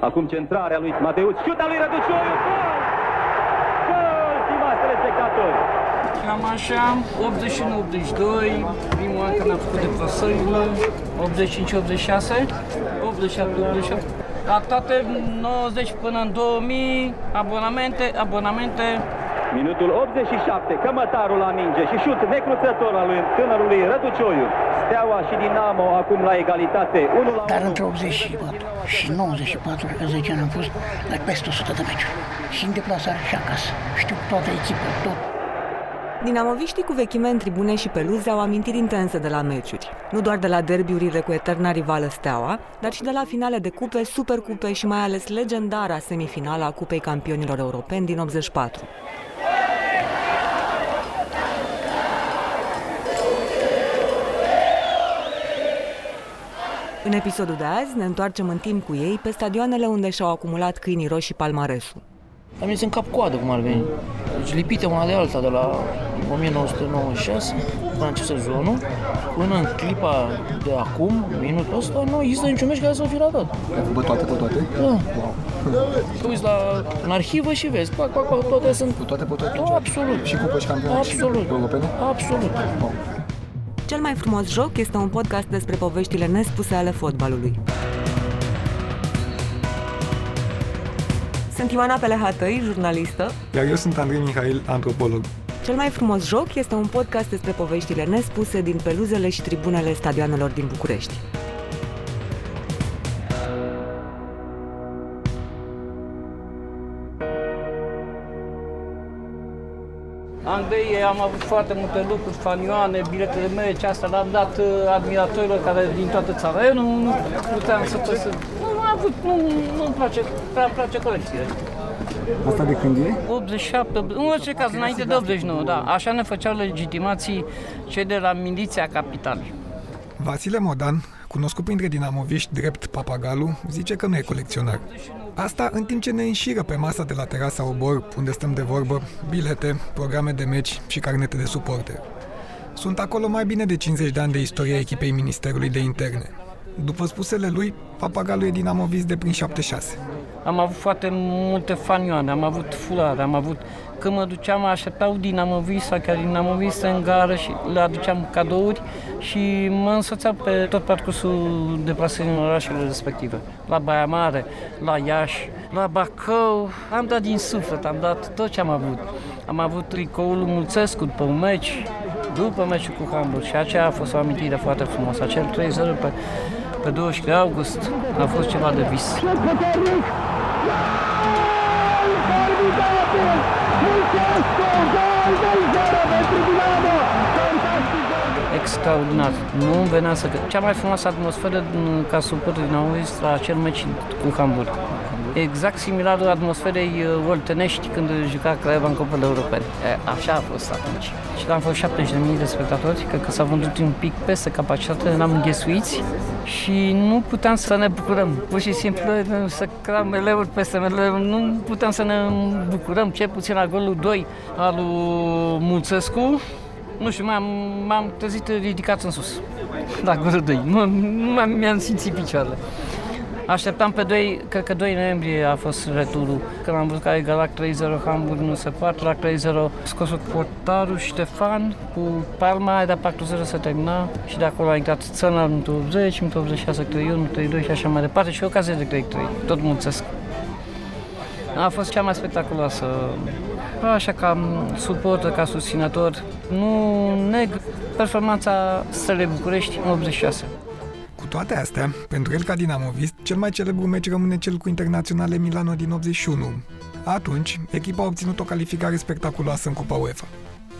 Acum centrarea lui Mateuț, șuta lui Răducioiu, gol! Gol, stimați telespectatori! Cam așa, 81-82, primul an când am făcut deplasările, 85-86, 87-88, la toate 90 până în 2000, abonamente, abonamente, Minutul 87, cămătarul la minge și șut necruțător al lui tânărului Răducioiu. Steaua și Dinamo acum la egalitate, 1 la 1. Dar între 84 și 94, că 10 ani am fost la peste 100 de meciuri. Și în deplasare și acasă. Știu toată echipa, tot. Dinamoviștii cu vechime în tribune și peluze au amintiri intense de la meciuri. Nu doar de la derbiurile cu eterna rivală Steaua, dar și de la finale de cupe, supercupe și mai ales legendara semifinală a Cupei Campionilor Europeni din 84. În episodul de azi ne întoarcem în timp cu ei pe stadioanele unde și-au acumulat câinii roșii palmaresul. Am mers în cap coadă, cum ar veni. Deci lipite una de alta de la 1996, până în acest sezonul, până în clipa de acum, minutul ăsta, nu există niciun meci care să fi ratat. Ai făcut toate pe toate? Da. Te uiți la, în arhivă și vezi, pac, pac, pac, toate sunt... Cu toate pe toate? Da, absolut. Și cupă și campionat Absolut. și europene? Absolut. Wow. Cel mai frumos joc este un podcast despre poveștile nespuse ale fotbalului. Sunt Ioana Pelehatăi, jurnalistă. Iar eu sunt Andrei Mihail, antropolog. Cel mai frumos joc este un podcast despre poveștile nespuse din peluzele și tribunele stadioanelor din București. Andrei, am avut foarte multe lucruri, fanioane, biletele mele, ce asta le-am dat uh, admiratorilor care din toată țara. Eu nu, nu puteam să... să nu am avut, nu, nu-mi place, prea îmi place colecție. Asta de când e? 87, în orice caz, înainte de 89, da. Așa ne făceau legitimații cei de la miliția capitalei. Vasile Modan, cunoscut printre dinamoviști drept Papagalu, zice că nu e colecționar. Asta în timp ce ne înșiră pe masa de la terasa Obor, unde stăm de vorbă, bilete, programe de meci și carnete de suporter. Sunt acolo mai bine de 50 de ani de istoria echipei Ministerului de Interne. După spusele lui, Papagalu e dinamovist de prin 76. Am avut foarte multe fanioane, am avut fulare, am avut... Când mă duceam, așteptau dinamovist sau chiar dinamovist în gară și le aduceam cadouri și mă însoțeau pe tot parcursul deplasării în orașele respective. La Baia Mare, la Iași, la Bacău. Am dat din suflet, am dat tot ce am avut. Am avut tricoul lui Mulțescu după un meci, după meciul cu Hamburg și aceea a fost o amintire foarte frumoasă. Acel 3-0 pe, pe 23 august a fost ceva de vis. extraordinar. Nu îmi venea să... Cea mai frumoasă atmosferă din- ca suporter din August la acel meci cu Hamburg. Exact similarul atmosferei uh, oltenești când juca Craiova în Cupele Europene. E, Așa a fost atunci. Și am fost 70.000 de spectatori, cred că s-a vândut un pic peste capacitate, eram înghesuiți și nu puteam să ne bucurăm. Pur și simplu să cram meleuri peste meleuri, nu puteam să ne bucurăm, cel puțin la golul 2 al lui Mulțescu, nu știu, m-am, m-am trezit ridicat în sus. La golul 2. Nu, nu m-am, mi-am simțit picioarele. Așteptam pe 2, cred că 2 noiembrie a fost returul. Când am văzut că a egalat 3-0 Hamburg, nu se poate, la 3-0 scos portarul Ștefan cu Palma, de 4-0 se termina și de acolo a intrat Țăna în 80, în 86, 3-1, 3-2 și așa mai departe și ocazie de 3-3, tot mulțesc. A fost cea mai spectaculoasă. Așa ca suporter, ca susținător, nu neg performanța Stelei București în 86. Cu toate astea, pentru el ca dinamovist, cel mai celebru meci rămâne cel cu Internaționale Milano din 81. Atunci, echipa a obținut o calificare spectaculoasă în Cupa UEFA.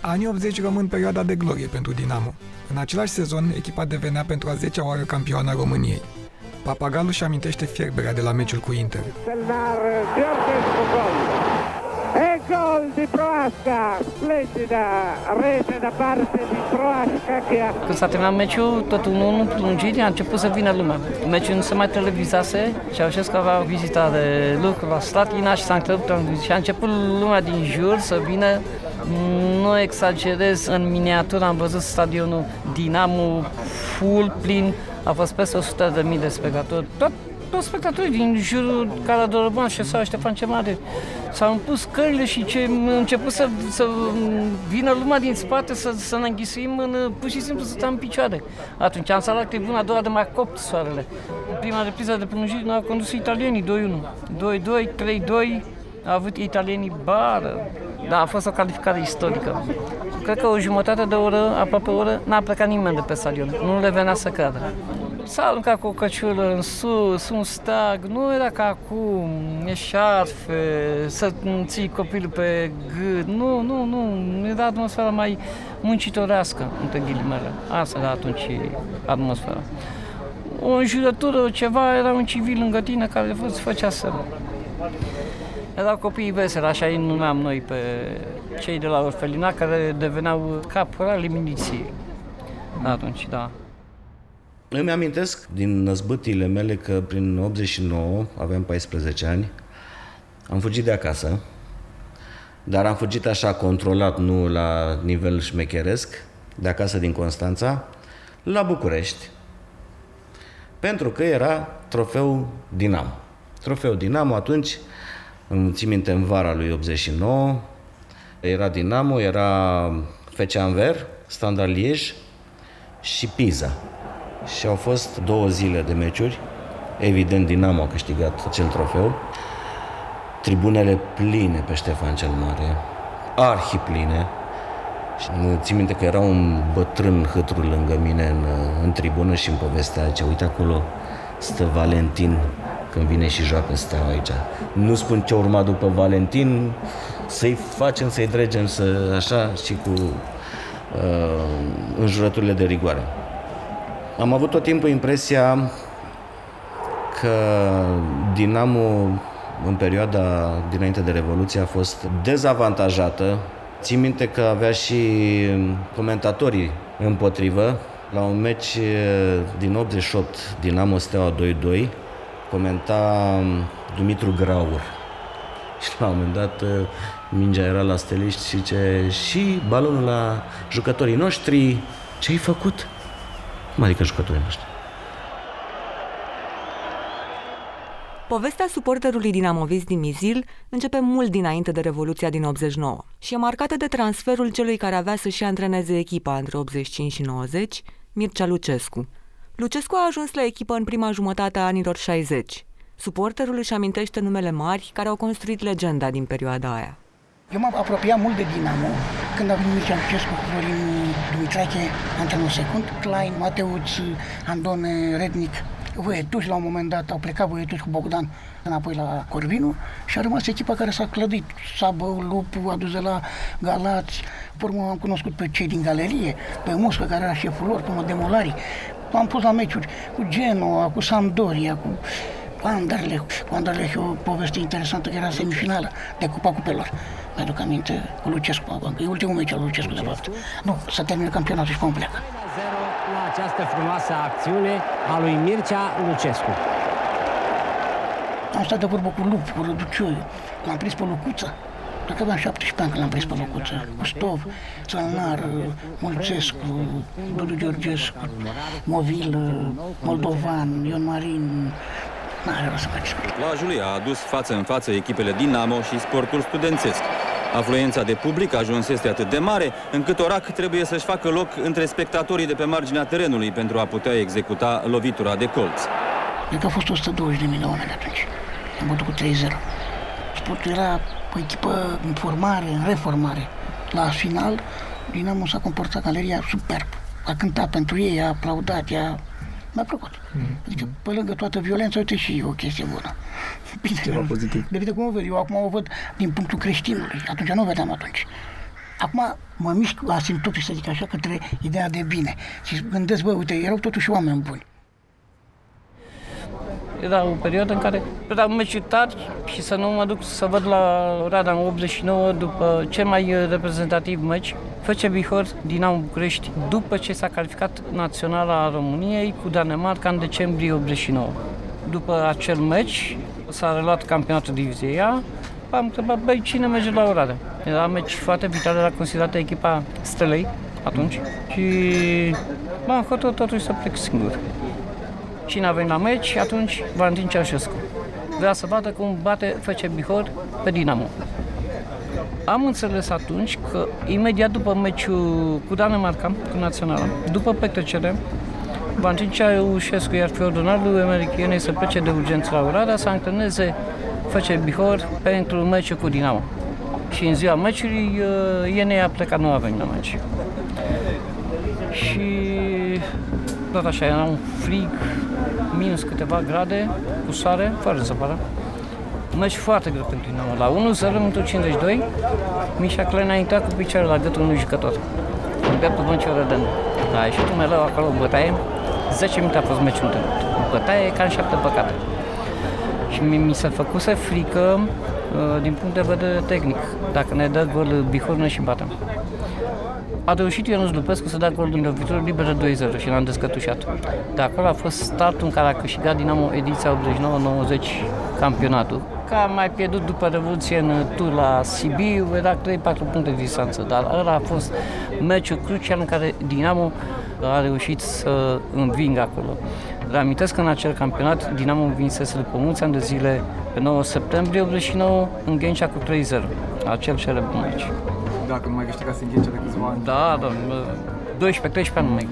Anii 80 rămân perioada de glorie pentru Dinamo. În același sezon, echipa devenea pentru a 10-a oară campioana României. Papagalu și amintește fierberea de la meciul cu Inter. Selnar Georgescu gol. E gol di Proasca, splendida rete da parte di Proasca che ha Când s-a terminat meciul, tot în unul prelungiri a început să vină lumea. Meciul nu se mai televizase, Ceaușescu avea o vizită de lucru la Slatina și s-a întrerupt și a început lumea din jur să vină nu exagerez, în miniatură am văzut stadionul Dinamo full plin, a fost peste 100 de mii de spectatori. Tot toți spectatorii din jurul Cara Doroban și sau Ștefan cel Mare s-au împus cările și ce a început să, să vină lumea din spate să, să ne înghisuim în, pur și simplu să stăm în picioare. Atunci am salat tribuna a doua de mai copt soarele. În prima repriză de prelungire ne-au condus italienii 2-1. 2-2, 3-2, a avut italienii bară. Da, a fost o calificare istorică. Cred că o jumătate de oră, aproape o oră, n-a plecat nimeni de pe stadion. Nu le venea să cadă. S-a aruncat cu o căciulă în sus, un stag, nu era ca acum, eșarfe, să ții copilul pe gât, nu, nu, nu, era atmosfera mai muncitorească, între ghilimele. Asta era atunci atmosfera. O înjurătură, ceva, era un civil lângă tine care vă făcea să erau copiii veseli, așa îi numeam noi pe cei de la orfelina care deveneau caporali miliției. Atunci, da. Îmi amintesc din năzbâtile mele că prin 89, aveam 14 ani, am fugit de acasă, dar am fugit așa controlat, nu la nivel șmecheresc, de acasă din Constanța, la București, pentru că era trofeu Dinamo. Trofeu Dinamo atunci îmi țin minte în vara lui 89, era Dinamo, era FC Anver, Standard Liege și Pisa. Și au fost două zile de meciuri. Evident, Dinamo a câștigat acel trofeu. Tribunele pline pe Ștefan cel Mare, arhi pline. Și țin minte că era un bătrân hâtru lângă mine în, în tribună și în povestea ce uite acolo stă Valentin când vine și joacă steaua aici. Nu spun ce urma după Valentin, să-i facem, să-i dregem, să, așa, și cu uh, înjurăturile de rigoare. Am avut tot timpul impresia că Dinamo în perioada dinainte de Revoluție a fost dezavantajată. Țin minte că avea și comentatorii împotrivă. La un meci din 88, Dinamo Steaua 2-2, comenta Dumitru Graur. Și la un moment dat mingea era la steliști și ce și balonul la jucătorii noștri. Ce ai făcut? Cum adică jucătorii noștri? Povestea suporterului dinamovist din Mizil începe mult dinainte de Revoluția din 89 și e marcată de transferul celui care avea să-și antreneze echipa între 85 și 90, Mircea Lucescu. Lucescu a ajuns la echipă în prima jumătate a anilor 60. Suporterul își amintește numele mari care au construit legenda din perioada aia. Eu m-am apropiat mult de Dinamo când a venit Mircea Lucescu cu Florin Dumitrache, antrenor secund, Klein, Mateuț, Andone, Rednic, Voietuși la un moment dat au plecat Voietuși cu Bogdan înapoi la Corvinu și a rămas echipa care s-a clădit. Sabă, Lupu, a dus de la Galați, pe urmă am cunoscut pe cei din galerie, pe Muscă, care era șeful lor, pe Demolari. am pus la meciuri cu Genoa, cu Sampdoria, cu Anderlecht. Cu Anderlecht e o poveste interesantă, că era semifinală de Cupa Cupelor. Mi-aduc aminte cu Lucescu, e ultimul meci al Lucescu, de fapt. Nu, să termină campionatul și cum pleacă. 0 la această frumoasă acțiune a lui Mircea Lucescu. Am stat de vorbă cu Lup, cu Răducioiu, l-am prins pe Lucuță. Cred că aveam 17 ani când l-am prins pe Lucuță. Custov, Țălnar, Mulțescu, Dudu Georgescu, Movil, Moldovan, Ion Marin, N-are rost să faci La Julia a adus față în față echipele Dinamo și sportul studențesc. Afluența de public ajunsese atât de mare, încât Orac trebuie să-și facă loc între spectatorii de pe marginea terenului pentru a putea executa lovitura de colț. Cred că a fost 120 de milioane de atunci. Am bătut cu 3-0. Sportul era o echipă în formare, în reformare. La final, Dinamo s-a comportat galeria superb. A cântat pentru ei, a aplaudat, i-a mi-a plăcut. Mm. Adică, pe lângă toată violența, uite și o chestie bună. Bine, Ceva pozitiv. De cum o văd? Eu acum o văd din punctul creștinului. Atunci nu o vedeam atunci. Acum mă mișc asimptotic, să zic așa, către ideea de bine. Și gândesc, bă, uite, erau totuși oameni buni. Era o perioadă în care eram meciuri tari și să nu mă duc să văd la Rada în 89 după cel mai reprezentativ meci, FC Bihor Dinamo București după ce s-a calificat naționala României cu Danemarca în decembrie 89. După acel meci s-a reluat campionatul diviziei A, am întrebat, băi, cine merge la Oradea? Era meci foarte vital, era considerată echipa Stelei atunci și m-am hotărât totuși să plec singur. Cine a venit la meci? Atunci Valentin Ceaușescu. Vrea să vadă cum bate FC Bihor pe Dinamo. Am înțeles atunci că imediat după meciul cu Danemarca, cu Naționala, după petrecere, Valentin Ceaușescu i-ar fi ordonat lui Americanei să plece de urgență la Oradea să antreneze FC Bihor pentru meciul cu Dinamo. Și în ziua meciului, Ienei a plecat, nu a venit la meci. Și tot așa, era un frig, minus câteva grade, cu soare, fără zăpadă. Un meci foarte greu pentru Dinamo. La 1-0, minutul 52, Mișa Klein a intrat cu picioarul la gâtul unui jucător. În dreptul băncii Rădân. A ieșit un mereu acolo în bătaie. 10 minute a fost meciul întâlnit. Bătaie ca în șapte păcate. Și mi, mi se făcuse frică uh, din punct de vedere tehnic. Dacă ne dă gol Bihor, noi și batem. A reușit Ionuț Lupescu să dea gol din lovitură liberă 2-0 și l-am descătușat. De acolo a fost startul în care a câștigat Dinamo ediția 89-90 campionatul. Că a mai pierdut după Revoluție în tur la Sibiu, era 3-4 puncte de distanță, dar ăla a fost meciul crucial în care Dinamo a reușit să învingă acolo. Reamintesc că în acel campionat Dinamo învinsese după mulți ani de zile pe 9 septembrie 89 în Ghencea cu 3-0, acel celebru meci. Dacă nu mai câștigați în Ghencea de câțiva ani. Da, da, 12-13 ani nu mai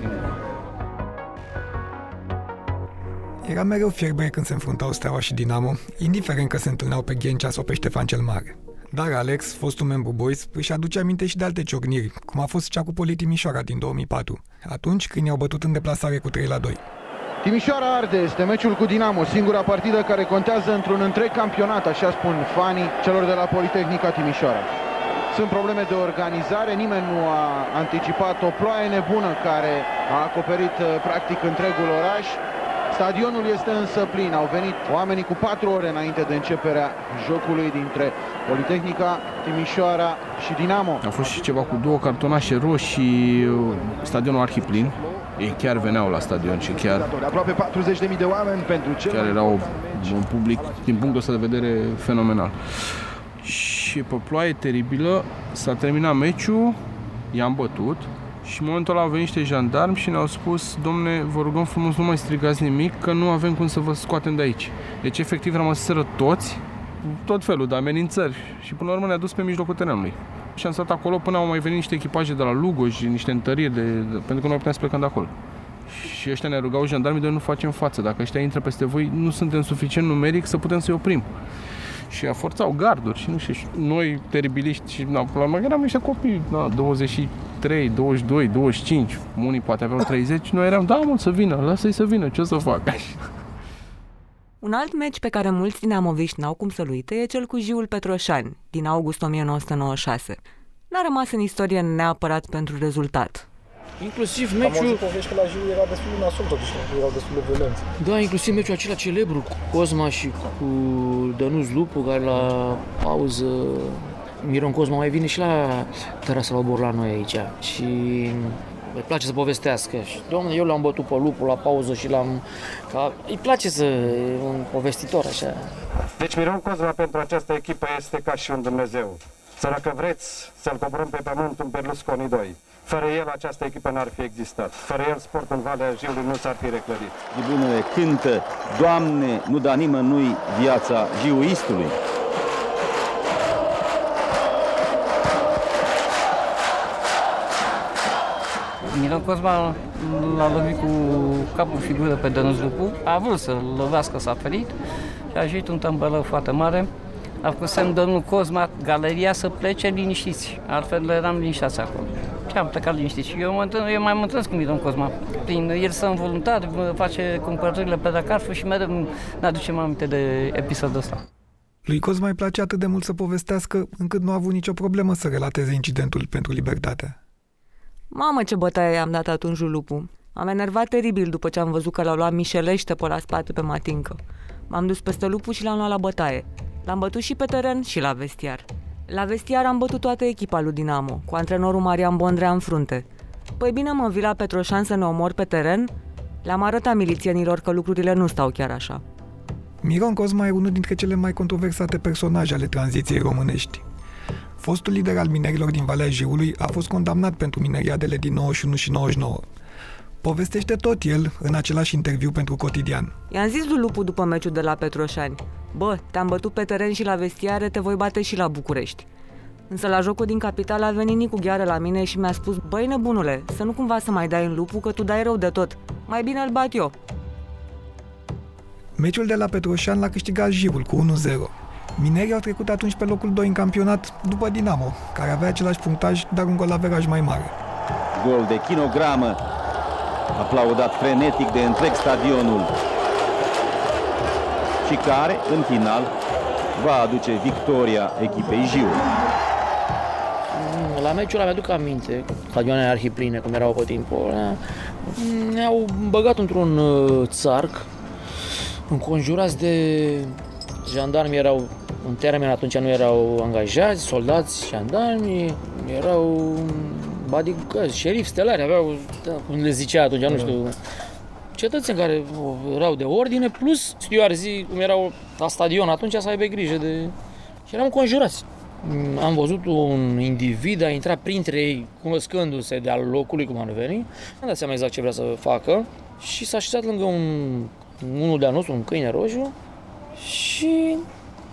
Era mereu fierbere când se înfruntau Steaua și Dinamo, indiferent că se întâlneau pe Ghencea sau pe Ștefan cel Mare. Dar Alex, fostul membru Boys, își aduce aminte și de alte ciocniri, cum a fost cea cu Poli Timișoara din 2004, atunci când i-au bătut în deplasare cu 3 la 2. Timișoara arde, este meciul cu Dinamo, singura partidă care contează într-un întreg campionat, așa spun fanii celor de la Politehnica Timișoara. Sunt probleme de organizare, nimeni nu a anticipat o ploaie nebună care a acoperit uh, practic întregul oraș. Stadionul este însă plin, au venit oamenii cu patru ore înainte de începerea jocului dintre Politehnica, Timișoara și Dinamo. A fost și ceva cu două cartonașe roșii, stadionul arhiplin. Ei chiar veneau la stadion și chiar... Aproape 40.000 de oameni pentru cel Chiar erau un public, din punctul ăsta de vedere, fenomenal. Și pe ploaie teribilă s-a terminat meciul, i-am bătut, și în momentul ăla au venit niște jandarmi și ne-au spus Domne, vă rugăm frumos, nu mai strigați nimic, că nu avem cum să vă scoatem de aici. Deci, efectiv, rămăseră toți, tot felul de amenințări. Și până la urmă ne-a dus pe mijlocul terenului. Și am stat acolo până au mai venit niște echipaje de la Lugoj și niște întăriri, de, de, pentru că noi puteam să plecăm de acolo. Și ăștia ne rugau jandarmii de nu facem față. Dacă ăștia intră peste voi, nu suntem suficient numeric să putem să-i oprim și a forțau garduri și nu știu, și noi teribiliști și na, la mai eram niște copii, na, 23, 22, 25, unii poate aveau 30, noi eram, da mă, să vină, lasă-i să vină, ce să fac? Un alt meci pe care mulți dinamoviști n-au cum să-l uite e cel cu Jiul Petroșani, din august 1996. N-a rămas în istorie neapărat pentru rezultat. Inclusiv Am meciul... auzit povești că la Jiu era destul de nasol, totuși, erau destul de violenți. Da, inclusiv meciul acela celebru cu Cosma și cu Dănuț Lupu, care la pauză Miron Cosma mai vine și la terasa la Obor la noi aici și îi place să povestească. Și, domnule, eu l-am bătut pe Lupu la pauză și l-am... Ca... Îi place să... e un povestitor așa. Deci Miron Cozma pentru această echipă este ca și un Dumnezeu. Să dacă vreți să-l coborâm pe pământ un Berlusconi 2. Fără el această echipă n-ar fi existat. Fără el sportul în Valea Jiului nu s-ar fi reclădit. Tribunele cântă, Doamne, nu da nimănui viața jiuistului. Miron Cosma l-a lovit cu capul figură pe Dănuț Lupu. A vrut să lovească, s-a ferit și a ieșit un tămbălău foarte mare. A făcut semn domnul Cosma, galeria să plece liniștiți, altfel eram liniștiți acolo. Și am plecat liniștiți. Și eu, mă întâln, eu mai mă întâlnesc cu Miron Cosma. Prin el sunt voluntar, face cumpărăturile pe la Carrefour și mereu ne aducem aminte de episodul ăsta. Lui Cosma îi place atât de mult să povestească, încât nu a avut nicio problemă să relateze incidentul pentru libertate. Mamă, ce bătaie am dat atunci lui Lupu. Am enervat teribil după ce am văzut că l-a luat Mișelește pe la spate pe Matincă. M-am dus peste Lupu și l-am luat la bătaie. L-am bătut și pe teren și la vestiar. La vestiar am bătut toată echipa lui Dinamo, cu antrenorul Marian Bondrea în frunte. Păi bine mă, vii la Petroșan să ne omor pe teren? Le-am arătat milițienilor că lucrurile nu stau chiar așa. Miron Cosma e unul dintre cele mai controversate personaje ale tranziției românești. Fostul lider al minerilor din Valea Jiului a fost condamnat pentru mineriadele din 91 și 99. Povestește tot el în același interviu pentru Cotidian. I-am zis lui Lupu după meciul de la Petroșani. Bă, te-am bătut pe teren și la vestiare, te voi bate și la București. Însă la jocul din capital a venit Nicu Gheară la mine și mi-a spus Băi nebunule, să nu cumva să mai dai în lupu că tu dai rău de tot. Mai bine îl bat eu. Meciul de la Petroșan l-a câștigat Jirul cu 1-0. Minerii au trecut atunci pe locul 2 în campionat după Dinamo, care avea același punctaj, dar un gol averaj mai mare. Gol de kilogramă, aplaudat frenetic de întreg stadionul și care, în final, va aduce victoria echipei Jiu. La meciul ăla mi-aduc aminte, stadioanele arhipline, cum erau pe timpul ăla, ne-au băgat într-un uh, țarc, înconjurați de jandarmi, erau în termen atunci nu erau angajați, soldați, jandarmi, erau bodyguards, șerifi stelari, aveau, da, cum le zicea atunci, nu știu, cetățeni care erau de ordine, plus stewardii, cum erau la stadion atunci, să aibă grijă de... Și eram conjurați. Am văzut un individ a intrat printre ei, cunoscându-se de al locului, cum ar veni. Am dat seama exact ce vrea să facă și s-a așezat lângă un, unul de-a nostru, un câine roșu, și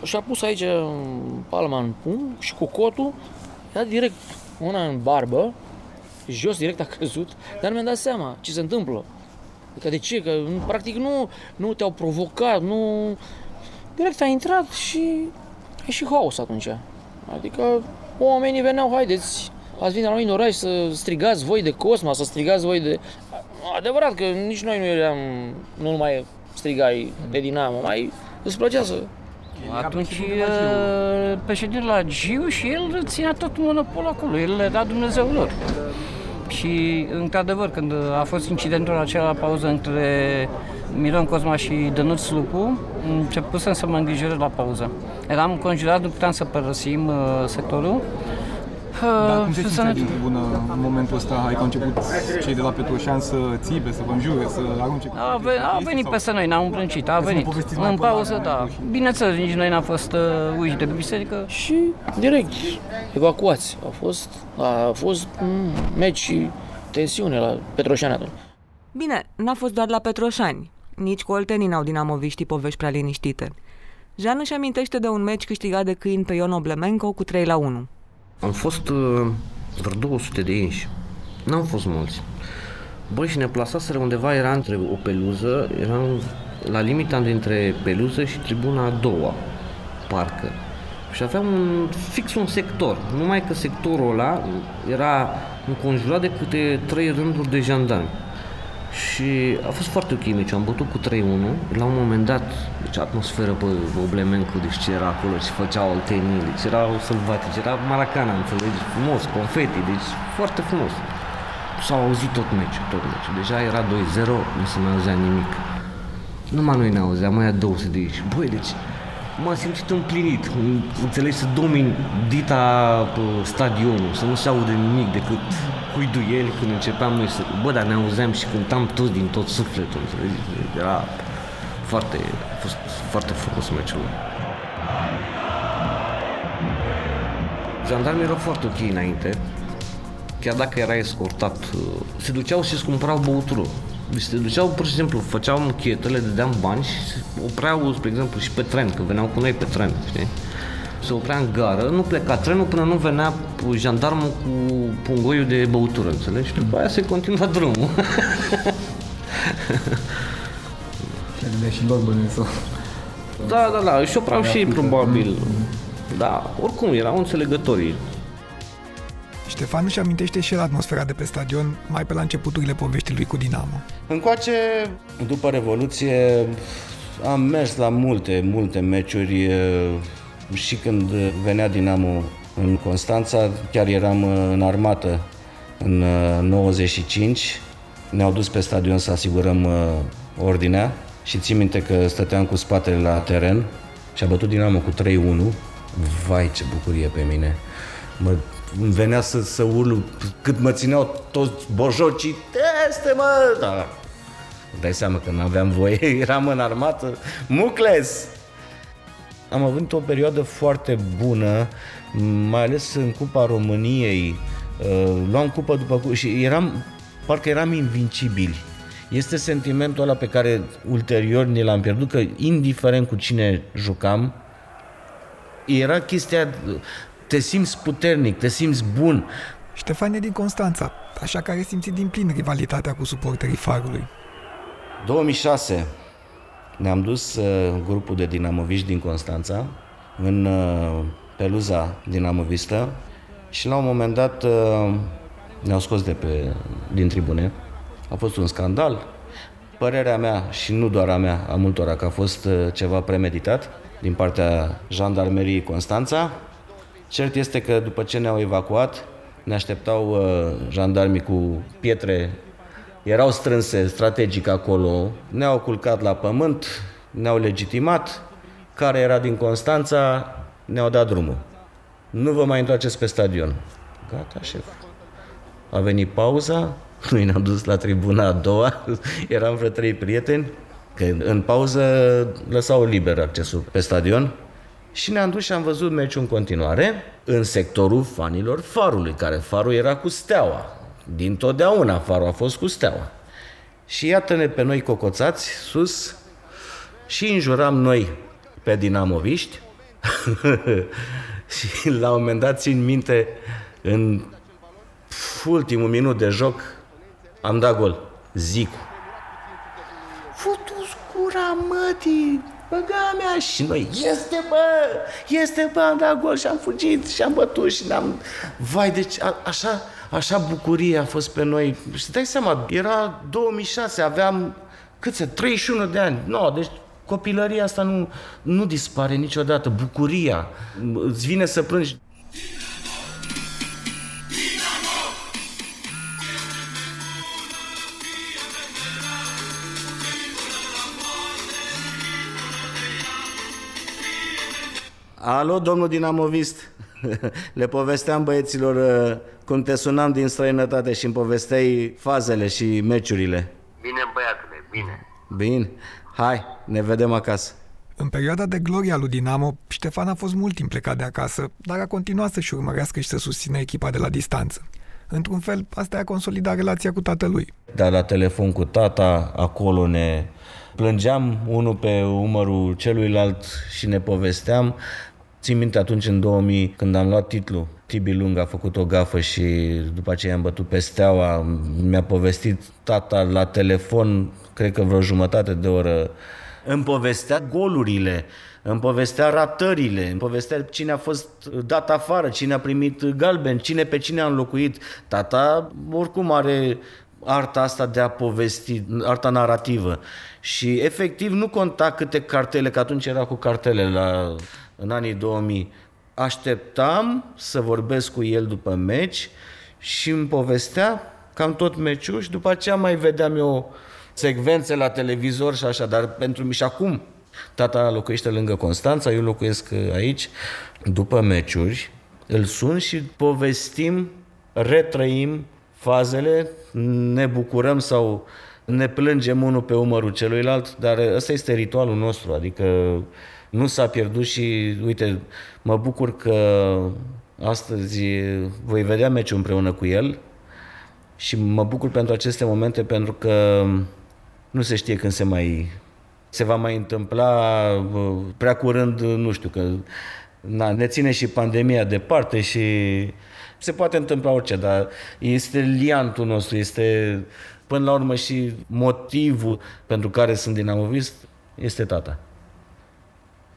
și-a pus aici palma în pumn și cu cotul, a direct una în barbă, jos direct a căzut, dar nu mi-am dat seama ce se întâmplă. Adică de ce? Că practic nu, nu te-au provocat, nu... Direct a intrat și e și haos atunci. Adică oamenii veneau, haideți, ați venit la noi în oraș să strigați voi de Cosma, să strigați voi de... Adevărat că nici noi nu eram, nu numai strigai de Dinamo, mai îți plăcea să atunci președintele la Giu și el ținea tot monopolul acolo, el le da Dumnezeu lor. Și, într-adevăr, când a fost incidentul acela la pauză între Miron Cosma și Dănuț Lupu, începusem să mă îngrijorez la pauză. Eram conjurat, nu puteam să părăsim uh, sectorul dar cum se simți în tribună în momentul ăsta? Ai că au început cei de la Petroșan să țipe, să vă înjure, să arunce A, ve- a venit peste noi, n-am împrâncit, a venit. În pauză, da. Bineînțeles, nici noi n-am fost uh, uși de biserică. Și direct, evacuați. A fost, a fost mm, meci și tensiune la Petroșani atunci. Bine, n-a fost doar la Petroșani. Nici cu oltenii n-au dinamoviștii povești prea liniștite. Jean își amintește de un meci câștigat de câini pe Ion Oblemenco cu 3 la 1. Am fost uh, vreo 200 de inși. N-am fost mulți. Băi, și ne plasaseră undeva, era între o peluză, era la limita dintre peluză și tribuna a doua, parcă. Și aveam un, fix un sector, numai că sectorul ăla era înconjurat de câte trei rânduri de jandarmi. Și a fost foarte ok meciul, am bătut cu 3-1, la un moment dat, deci atmosferă pe Oblemencu, deci ce era acolo, ce făceau oltenii, deci erau sălbatici, era Maracana, înțelegi, frumos, confeti, deci foarte frumos. S-au auzit tot meciul, tot meciul, deja era 2-0, nu se mai auzea nimic. Numai noi ne auzeam, mai 200 de aici. Băi, deci m-am simțit împlinit, înțelegi, să domin dita stadionul, să nu se aude nimic decât huiduieli când începeam noi să... Bă, dar ne auzeam și cântam toți din tot sufletul, înțelegi? Era foarte, a fost foarte frumos meciul Jandarmii erau foarte ok înainte, chiar dacă era escortat, se duceau și îți cumpărau băutură. Deci se duceau, pur și simplu, făceau închetele, dădeam bani și se opreau, spre exemplu, și pe tren, că veneau cu noi pe tren, știi? se oprea în gară, nu pleca trenul până nu venea jandarmul cu pungoiul de băutură, înțelegi? Și după aia se continua drumul. și lor sau... Da, da, da, și opreau și ei probabil. Da, oricum, erau înțelegătorii. Ștefan își amintește și el atmosfera de pe stadion mai pe la începuturile poveștii lui cu Dinamo. Încoace, după Revoluție, am mers la multe, multe meciuri și când venea Dinamo în Constanța, chiar eram în armată în 95, ne-au dus pe stadion să asigurăm ordinea și țin minte că stăteam cu spatele la teren și a bătut Dinamo cu 3-1. Vai, ce bucurie pe mine! Mă îmi venea să, să urlu cât mă țineau toți bojocii, teste mă! Da. Dai seama că nu aveam voie, eram în armată, mucles! Am avut o perioadă foarte bună, mai ales în Cupa României, uh, luam cupă după cupă și eram parcă eram invincibili. Este sentimentul ăla pe care ulterior ne l-am pierdut, că indiferent cu cine jucam, era chestia, te simți puternic, te simți bun. Ștefan e din Constanța, așa că are simțit din plin rivalitatea cu suporterii Farului. 2006 ne-am dus uh, grupul de dinamoviști din Constanța în uh, peluza dinamovistă și la un moment dat uh, ne-au scos de pe, din tribune. A fost un scandal. Părerea mea, și nu doar a mea, a multora, că a fost uh, ceva premeditat din partea jandarmeriei Constanța. Cert este că după ce ne-au evacuat, ne așteptau uh, jandarmii cu pietre, erau strânse strategic acolo, ne-au culcat la pământ, ne-au legitimat, care era din Constanța, ne-au dat drumul. Nu vă mai întoarceți pe stadion. Gata, șef. A venit pauza, noi ne-am dus la tribuna a doua, eram vreo trei prieteni, că în pauză lăsau liber accesul pe stadion și ne-am dus și am văzut meciul în continuare în sectorul fanilor Farului, care Farul era cu steaua. Din totdeauna Farul a fost cu steaua. Și iată-ne pe noi cocoțați sus și înjuram noi pe dinamoviști și la un moment dat țin minte în ultimul minut de joc am dat gol. Zicu. Futu gura mătii, băga mea și noi, este bă, este bă, am dat gol și am fugit și am bătut și ne-am... Vai, deci a, așa, așa bucurie a fost pe noi. Și dai seama, era 2006, aveam, câți 31 de ani. No, deci copilăria asta nu, nu dispare niciodată, bucuria. Îți vine să plângi. Alo, domnul dinamovist. Le povesteam băieților uh, cum te sunam din străinătate și îmi povesteai fazele și meciurile. Bine, băiatule, bine. Bine, hai, ne vedem acasă. În perioada de gloria lui Dinamo, Ștefan a fost mult timp plecat de acasă, dar a continuat să-și urmărească și să susțină echipa de la distanță. Într-un fel, asta a consolidat relația cu tatălui. Dar la telefon cu tata, acolo ne plângeam unul pe umărul celuilalt și ne povesteam. Țin minte atunci în 2000 când am luat titlul, Tibi Lung a făcut o gafă și după aceea am bătut pe steaua, mi-a povestit tata la telefon, cred că vreo jumătate de oră, îmi povestea golurile, îmi povestea ratările, îmi povestea cine a fost dat afară, cine a primit galben, cine pe cine a înlocuit. Tata oricum are arta asta de a povesti, arta narrativă. Și efectiv nu conta câte cartele, că atunci era cu cartele la, în anii 2000. Așteptam să vorbesc cu el după meci și îmi povestea cam tot meciul și după aceea mai vedeam eu secvențe la televizor și așa, dar pentru mine și acum tata locuiește lângă Constanța, eu locuiesc aici, după meciuri îl sun și povestim, retrăim fazele, ne bucurăm sau ne plângem unul pe umărul celuilalt, dar ăsta este ritualul nostru, adică nu s-a pierdut și, uite, mă bucur că astăzi voi vedea meciul împreună cu el și mă bucur pentru aceste momente pentru că nu se știe când se mai se va mai întâmpla prea curând, nu știu, că na, ne ține și pandemia departe și se poate întâmpla orice, dar este liantul nostru, este până la urmă și motivul pentru care sunt dinamovist, este tata.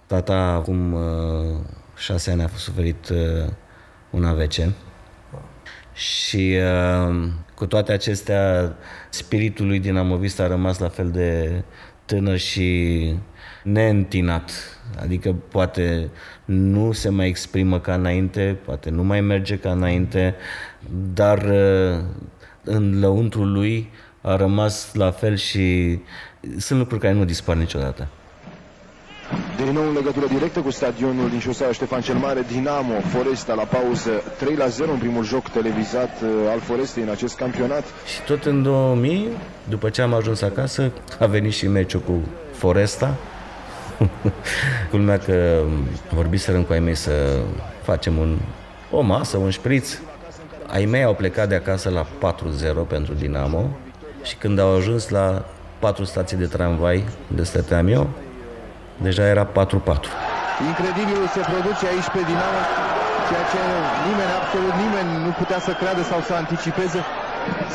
Tata acum uh, șase ani a suferit uh, un AVC și uh, cu toate acestea spiritul lui dinamovist a rămas la fel de tânăr și neîntinat. Adică poate nu se mai exprimă ca înainte, poate nu mai merge ca înainte, dar în lăuntrul lui a rămas la fel și sunt lucruri care nu dispar niciodată. Din nou în legătură directă cu stadionul din șosea Ștefan cel Mare, Dinamo, Foresta la pauză 3 la 0 în primul joc televizat al Forestei în acest campionat. Și tot în 2000, după ce am ajuns acasă, a venit și meciul cu Foresta. Culmea că vorbiserăm cu ai mei să facem un, o masă, un șpriț. ai mei au plecat de acasă la 4-0 pentru Dinamo și când au ajuns la patru stații de tramvai unde stăteam eu, deja era 4-4. Incredibil se produce aici pe Dinamo, ceea ce nimeni, absolut nimeni nu putea să creadă sau să anticipeze.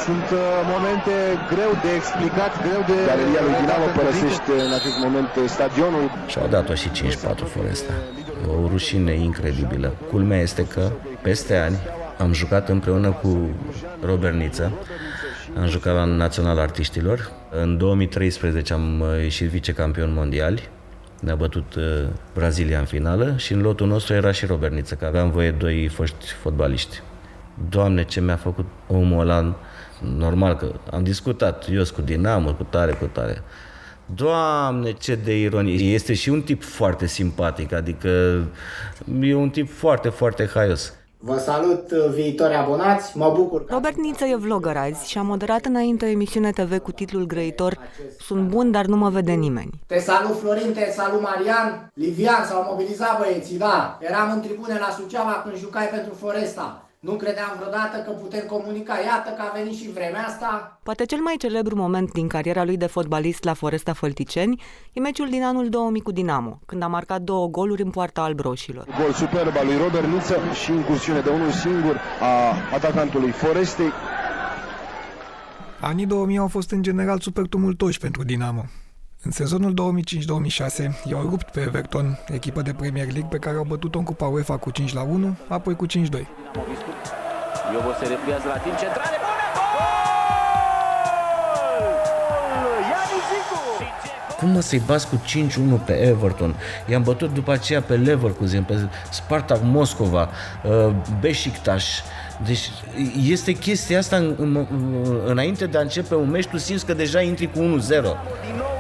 Sunt uh, momente greu de explicat, greu de... Galeria lui Dinamo părăsește în acest moment stadionul. Și au dat-o și 5-4 Foresta. O rușine incredibilă. Culmea este că peste ani am jucat împreună cu Robert Niță, am jucat la Național Artiștilor. În 2013 am uh, ieșit vicecampion mondiali. Ne-a bătut uh, Brazilia în finală și în lotul nostru era și Robert Niță, că aveam voie doi foști fotbaliști. Doamne, ce mi-a făcut omul ăla, normal că am discutat, eu cu Dinamo, cu tare, cu tare. Doamne, ce de ironie. Este și un tip foarte simpatic, adică e un tip foarte, foarte haios. Vă salut, viitori abonați, mă bucur. Robert Niță e vlogger azi și a moderat înainte o emisiune TV cu titlul grăitor Sunt bun, dar nu mă vede nimeni. Te salut Florin, te salut Marian. Livian s-au mobilizat băieții, da. Eram în tribune la Suceava când jucai pentru Foresta. Nu credeam vreodată că putem comunica. Iată că a venit și vremea asta. Poate cel mai celebru moment din cariera lui de fotbalist la Foresta Fălticeni e meciul din anul 2000 cu Dinamo, când a marcat două goluri în poarta albroșilor. Gol superb al lui Robert Niță și incursiune de unul singur a atacantului Forestei. Anii 2000 au fost în general super tumultoși pentru Dinamo. În sezonul 2005-2006 i-au rupt pe Everton, echipă de Premier League pe care au bătut-o în Cupa UEFA cu 5 la 1, apoi cu 5-2. Iovo se repliază la timp centrale, Cum mă să-i bați cu 5-1 pe Everton? I-am bătut după aceea pe Leverkusen, pe Spartak Moscova, uh, Beşiktaş. Deci este chestia asta în, în, înainte de a începe un meci, tu simți că deja intri cu 1-0.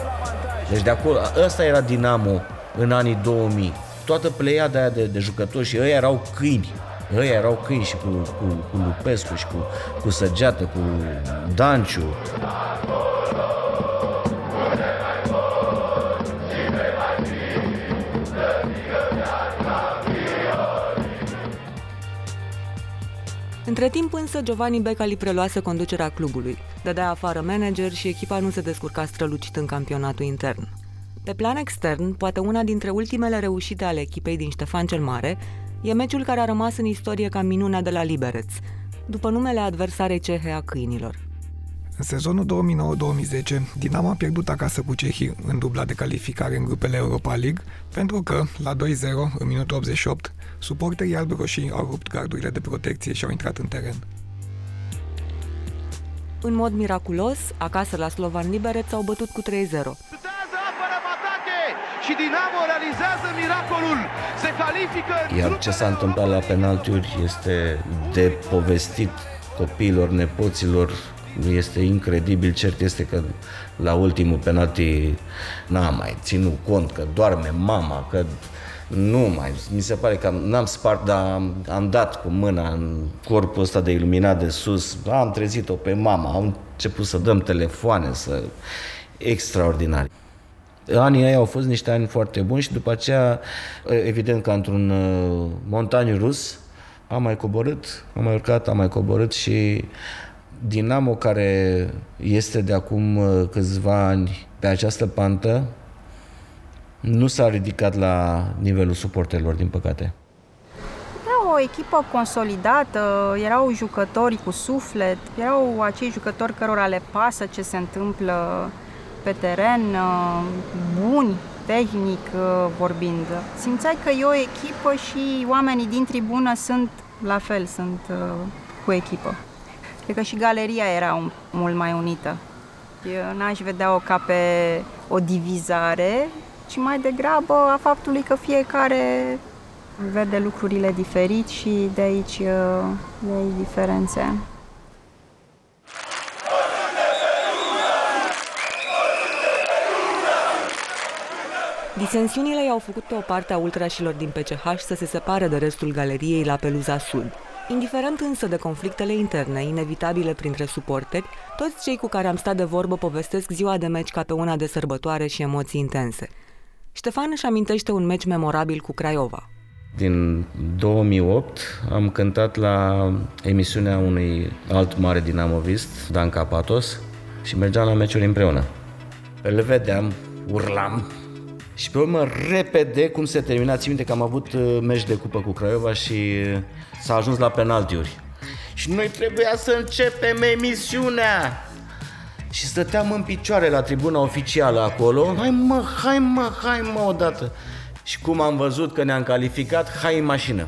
Deci de acolo, ăsta era Dinamo în anii 2000. Toată pleiada aia de, de jucători și ăia erau câini. Ăia erau câini și cu, cu, cu Lupescu și cu, cu Săgeată, cu Danciu. Între timp însă Giovanni Becali preluase conducerea clubului, dădea afară manager și echipa nu se descurca strălucit în campionatul intern. Pe plan extern, poate una dintre ultimele reușite ale echipei din Ștefan cel Mare e meciul care a rămas în istorie ca minunea de la Liberec, după numele adversarei cehe a câinilor. În sezonul 2009-2010, Dinamo a pierdut acasă cu cehii în dubla de calificare în grupele Europa League, pentru că, la 2-0, în minutul 88, suporterii albi-roșii au rupt gardurile de protecție și au intrat în teren. În mod miraculos, acasă la Slovan Liberec au bătut cu 3-0. Și Dinamo realizează miracolul. Se califică Iar ce s-a întâmplat la penaltiuri este de povestit copiilor, nepoților, este incredibil, cert este că la ultimul penalti n-am mai ținut cont că doarme mama, că nu mai, mi se pare că n-am spart, dar am, am dat cu mâna în corpul ăsta de iluminat de sus, am trezit-o pe mama, am început să dăm telefoane, să... extraordinar. Anii ei au fost niște ani foarte buni și după aceea, evident că într-un uh, montaniu rus, am mai coborât, am mai urcat, am mai coborât și Dinamo, care este de acum uh, câțiva ani pe această pantă, nu s-a ridicat la nivelul suporterilor, din păcate. Era o echipă consolidată, erau jucători cu suflet, erau acei jucători cărora le pasă ce se întâmplă pe teren, uh, buni, tehnic uh, vorbind. Simțeai că e o echipă și oamenii din tribună sunt la fel, sunt cu echipă. Cred că și galeria era un, mult mai unită. Eu n-aș vedea-o ca pe o divizare, ci mai degrabă a faptului că fiecare vede lucrurile diferit și de aici, de aici diferențe. Disensiunile i-au făcut pe o parte a ultrașilor din PCH să se separe de restul galeriei la Peluza Sud. Indiferent însă de conflictele interne, inevitabile printre suporteri, toți cei cu care am stat de vorbă povestesc ziua de meci ca pe una de sărbătoare și emoții intense. Ștefan își amintește un meci memorabil cu Craiova. Din 2008 am cântat la emisiunea unui alt mare dinamovist, Dan Capatos, și mergeam la meciuri împreună. Îl vedeam, urlam, și pe urmă, repede, cum se termina, țin minte că am avut uh, meci de cupă cu Craiova și uh, s-a ajuns la penaltiuri. Și noi trebuia să începem emisiunea. Și stăteam în picioare la tribuna oficială acolo. Hai mă, hai mă, hai mă odată. Și cum am văzut că ne-am calificat, hai în mașină.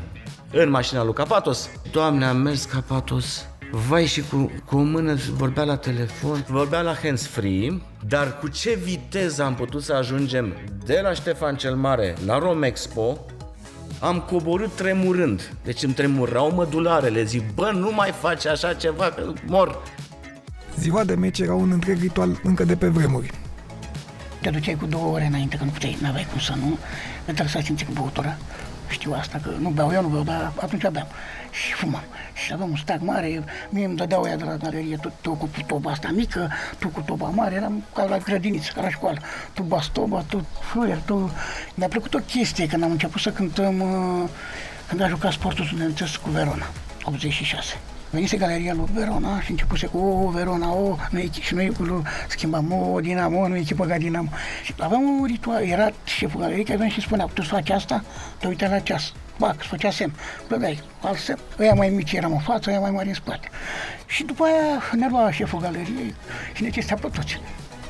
În mașina lui Capatos. Doamne, am mers Capatos. Vai și cu, cu o mână vorbea la telefon, vorbea la hands-free, dar cu ce viteză am putut să ajungem de la Ștefan cel Mare la Romexpo, am coborât tremurând. Deci îmi tremurau mădularele, zic, bă, nu mai faci așa ceva, că mor. Ziua de meci era un întreg ritual încă de pe vremuri. Te duceai cu două ore înainte, că nu puteai, n-aveai cum să nu, trebuie să simți cu băutură. Știu asta, că nu beau, eu nu beau, dar atunci beau. Și fumam. Și aveam un stac mare, mie îmi dădeau ea de la galerie, tu, tu cu toba asta mică, tu cu toba mare, eram ca la grădiniță, ca la școală. Tu bastoba, tu fluier, tu... Mi-a plăcut o chestie când am început să cântăm, uh, când a jucat sportul studențesc cu Verona, 86 venise galeria lui Verona și începuse cu o, Verona, o, nu e, și noi schimbam, o, Dinamo, nu echipă ca Dinamo. Și aveam un ritual, era șeful galeriei care venea și spunea, tu să faci asta, te uitai la ceas, bac, îți făcea semn, plădeai, alt semn, ăia mai mici eram în față, ăia mai mari în spate. Și după aia ne lua șeful galeriei și ne testea pe toți.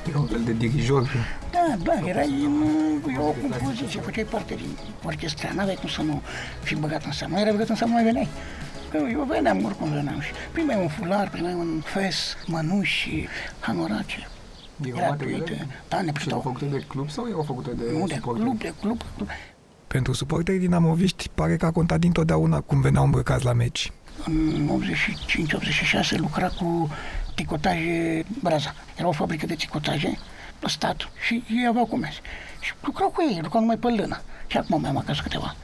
Era un fel de dirijor. Da, da, era în, o compoziție, făceai parte din orchestra, n-aveai cum să nu fii băgat în seamă, nu era băgat în seamă, mai veneai. Că eu veneam, oricum veneam și primeai un fular, primeai un fes, mănuși, hanorace. Gratuite. Da, ne Și erau făcute de club sau erau făcute de Nu, de suporteri? club, de club. Pentru suporterii dinamoviști pare că a contat dintotdeauna cum veneau îmbrăcați la meci. În 85-86 lucra cu ticotaje Braza. Era o fabrică de ticotaje pe stat și ei aveau comenzi. Și lucrau cu ei, lucrau numai pe lână. Și acum mai am acasă câteva.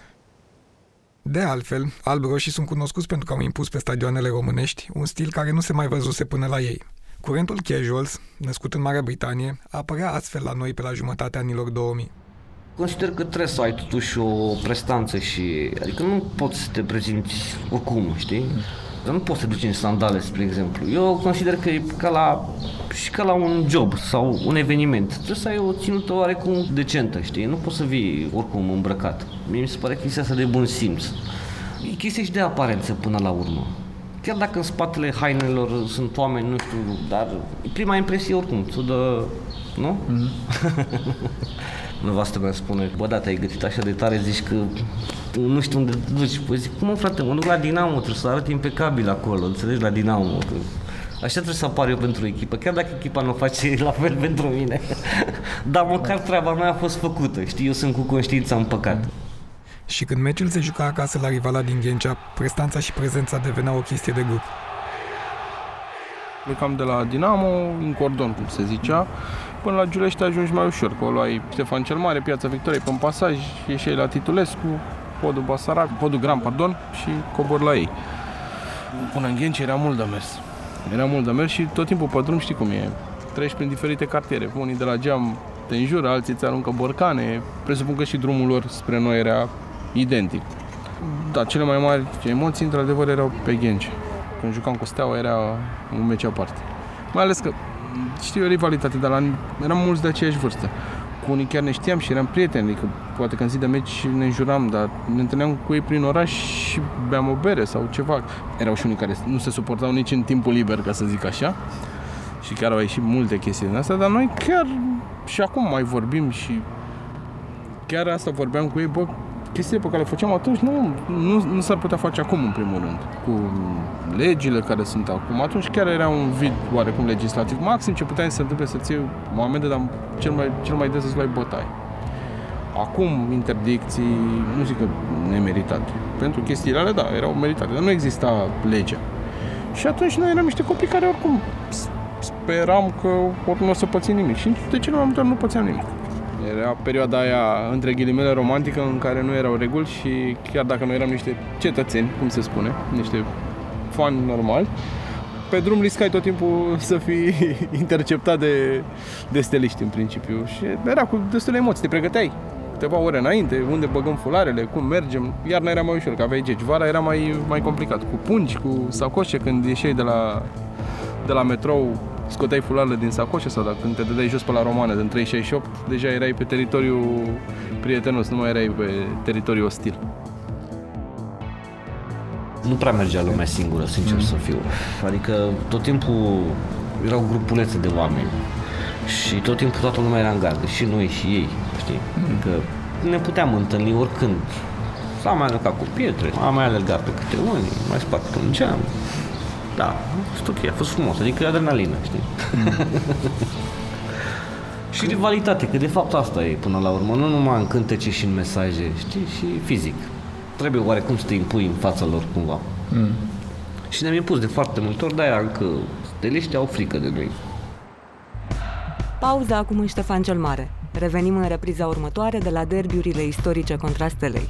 De altfel, alb-roșii sunt cunoscuți pentru că au impus pe stadioanele românești un stil care nu se mai văzuse până la ei. Curentul casuals, născut în Marea Britanie, apărea astfel la noi pe la jumătatea anilor 2000. Consider că trebuie să ai totuși o prestanță și... Adică nu poți să te prezinți oricum, știi? Dar nu poți să te duci în sandale, spre exemplu. Eu consider că e ca la, și ca la un job sau un eveniment. Trebuie să ai o ținută oarecum decentă, știi? Nu poți să vii oricum îmbrăcat. Mie mi se pare chestia asta de bun simț. E chestia și de aparență până la urmă. Chiar dacă în spatele hainelor sunt oameni, nu știu, dar prima impresie oricum, ți dă, nu? Mm-hmm. Nevastă mea spune, bă, da, te-ai gătit așa de tare, zici că nu știu unde te duci. Păi zic, cum mă, frate, mă duc la Dinamo, trebuie să arăt impecabil acolo, înțelegi, la Dinamo. Că Așa trebuie să apar eu pentru echipă, chiar dacă echipa nu o face la fel pentru mine. Dar măcar treaba mea a fost făcută, știi, eu sunt cu conștiința împăcată. Și când meciul se juca acasă la rivala din Ghencea, prestanța și prezența devenea o chestie de grup. Plecam de la Dinamo, în cordon, cum se zicea, până la Giulești ajungi mai ușor, că o luai Ștefan cel Mare, Piața Victoriei, pe un pasaj, ieșeai la Titulescu, podul Basarab, podul Gran, pardon, și cobor la ei. Până în Ghenci era mult de mers. Era mult de mers și tot timpul pe drum știi cum e. Treci prin diferite cartiere. Unii de la geam te înjură, alții îți aruncă borcane. Presupun că și drumul lor spre noi era identic. Da, cele mai mari emoții, într-adevăr, erau pe Ghenci. Când jucam cu Steaua, era un meci aparte. Mai ales că, știu, o rivalitate, dar la, eram mulți de aceeași vârstă. Cu unii chiar ne știam și eram prieteni, adică poate când zi de meci ne înjuram, dar ne întâlneam cu ei prin oraș și beam o bere sau ceva. Erau și unii care nu se suportau nici în timpul liber, ca să zic așa. Și chiar au ieșit multe chestii din astea, dar noi chiar și acum mai vorbim și chiar asta vorbeam cu ei, bă, chestiile pe care le făceam atunci nu, nu, nu s-ar putea face acum, în primul rând. Cu legile care sunt acum. Atunci chiar era un vid oarecum legislativ. Maxim ce puteai să se întâmple să-ți iei o amendă, dar cel mai, cel mai des să-ți luai bătaie. Acum, interdicții, nu zic că nemeritate. Pentru chestiile alea, da, erau meritate, dar nu exista legea. Și atunci noi eram niște copii care oricum speram că oricum nu o să pățim nimic. Și de cele mai multe ori nu pățeam nimic. Era perioada aia, între ghilimele, romantică, în care nu erau reguli și chiar dacă noi eram niște cetățeni, cum se spune, niște fani normali, pe drum riscai tot timpul să fii interceptat de, de steliști în principiu și era cu destule emoții, te pregăteai. câteva ore înainte, unde băgăm fularele, cum mergem. Iarna era mai ușor, că aveai geci. Vara era mai, mai complicat, cu pungi, cu sacoșe, când ieșeai de la, de la metrou, scoteai fularele din sacoșe sau dacă când te dădeai jos pe la romană din 368, deja erai pe teritoriu prietenos, nu mai erai pe teritoriu ostil. Nu prea mergea lumea singură, sincer mm. să fiu. Adică tot timpul erau grupulețe de oameni și tot timpul toată lumea era în gardă, și noi și ei, știi? Mm. Adică ne puteam întâlni oricând. S-a mai alergat cu pietre, am mai alergat pe câte unii, mai spart un geam. Da, a fost ok, a fost frumos, adică adrenalină, știi? Mm. și rivalitate, că de fapt asta e până la urmă, nu numai în cântece și în mesaje, știi, și fizic. Trebuie oarecum să te impui în fața lor cumva. Mm. Și ne-am impus de foarte multe ori, de-aia că steliștii au frică de noi. Pauza acum în Ștefan cel Mare. Revenim în repriza următoare de la derbiurile istorice contra stelei.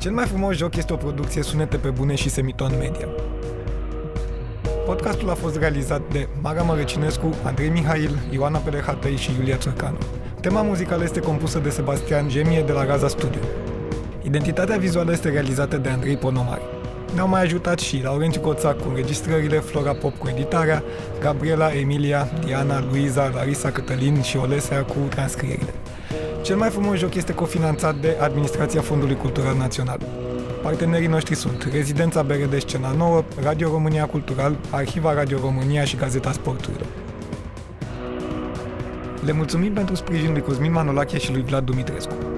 Cel mai frumos joc este o producție sunete pe bune și semiton media. Podcastul a fost realizat de Mara Mărăcinescu, Andrei Mihail, Ioana Pelehatăi și Iulia Țurcanu. Tema muzicală este compusă de Sebastian Gemie de la Gaza Studio. Identitatea vizuală este realizată de Andrei Ponomari. Ne-au mai ajutat și Laurențiu Coțac cu înregistrările, Flora Pop cu editarea, Gabriela, Emilia, Diana, Luiza, Larisa Cătălin și Olesea cu transcrierile. Cel mai frumos joc este cofinanțat de Administrația Fondului Cultural Național. Partenerii noștri sunt Rezidența BRD Scena Nouă, Radio România Cultural, Arhiva Radio România și Gazeta Sporturilor. Le mulțumim pentru sprijinul lui Cosmin Manolache și lui Vlad Dumitrescu.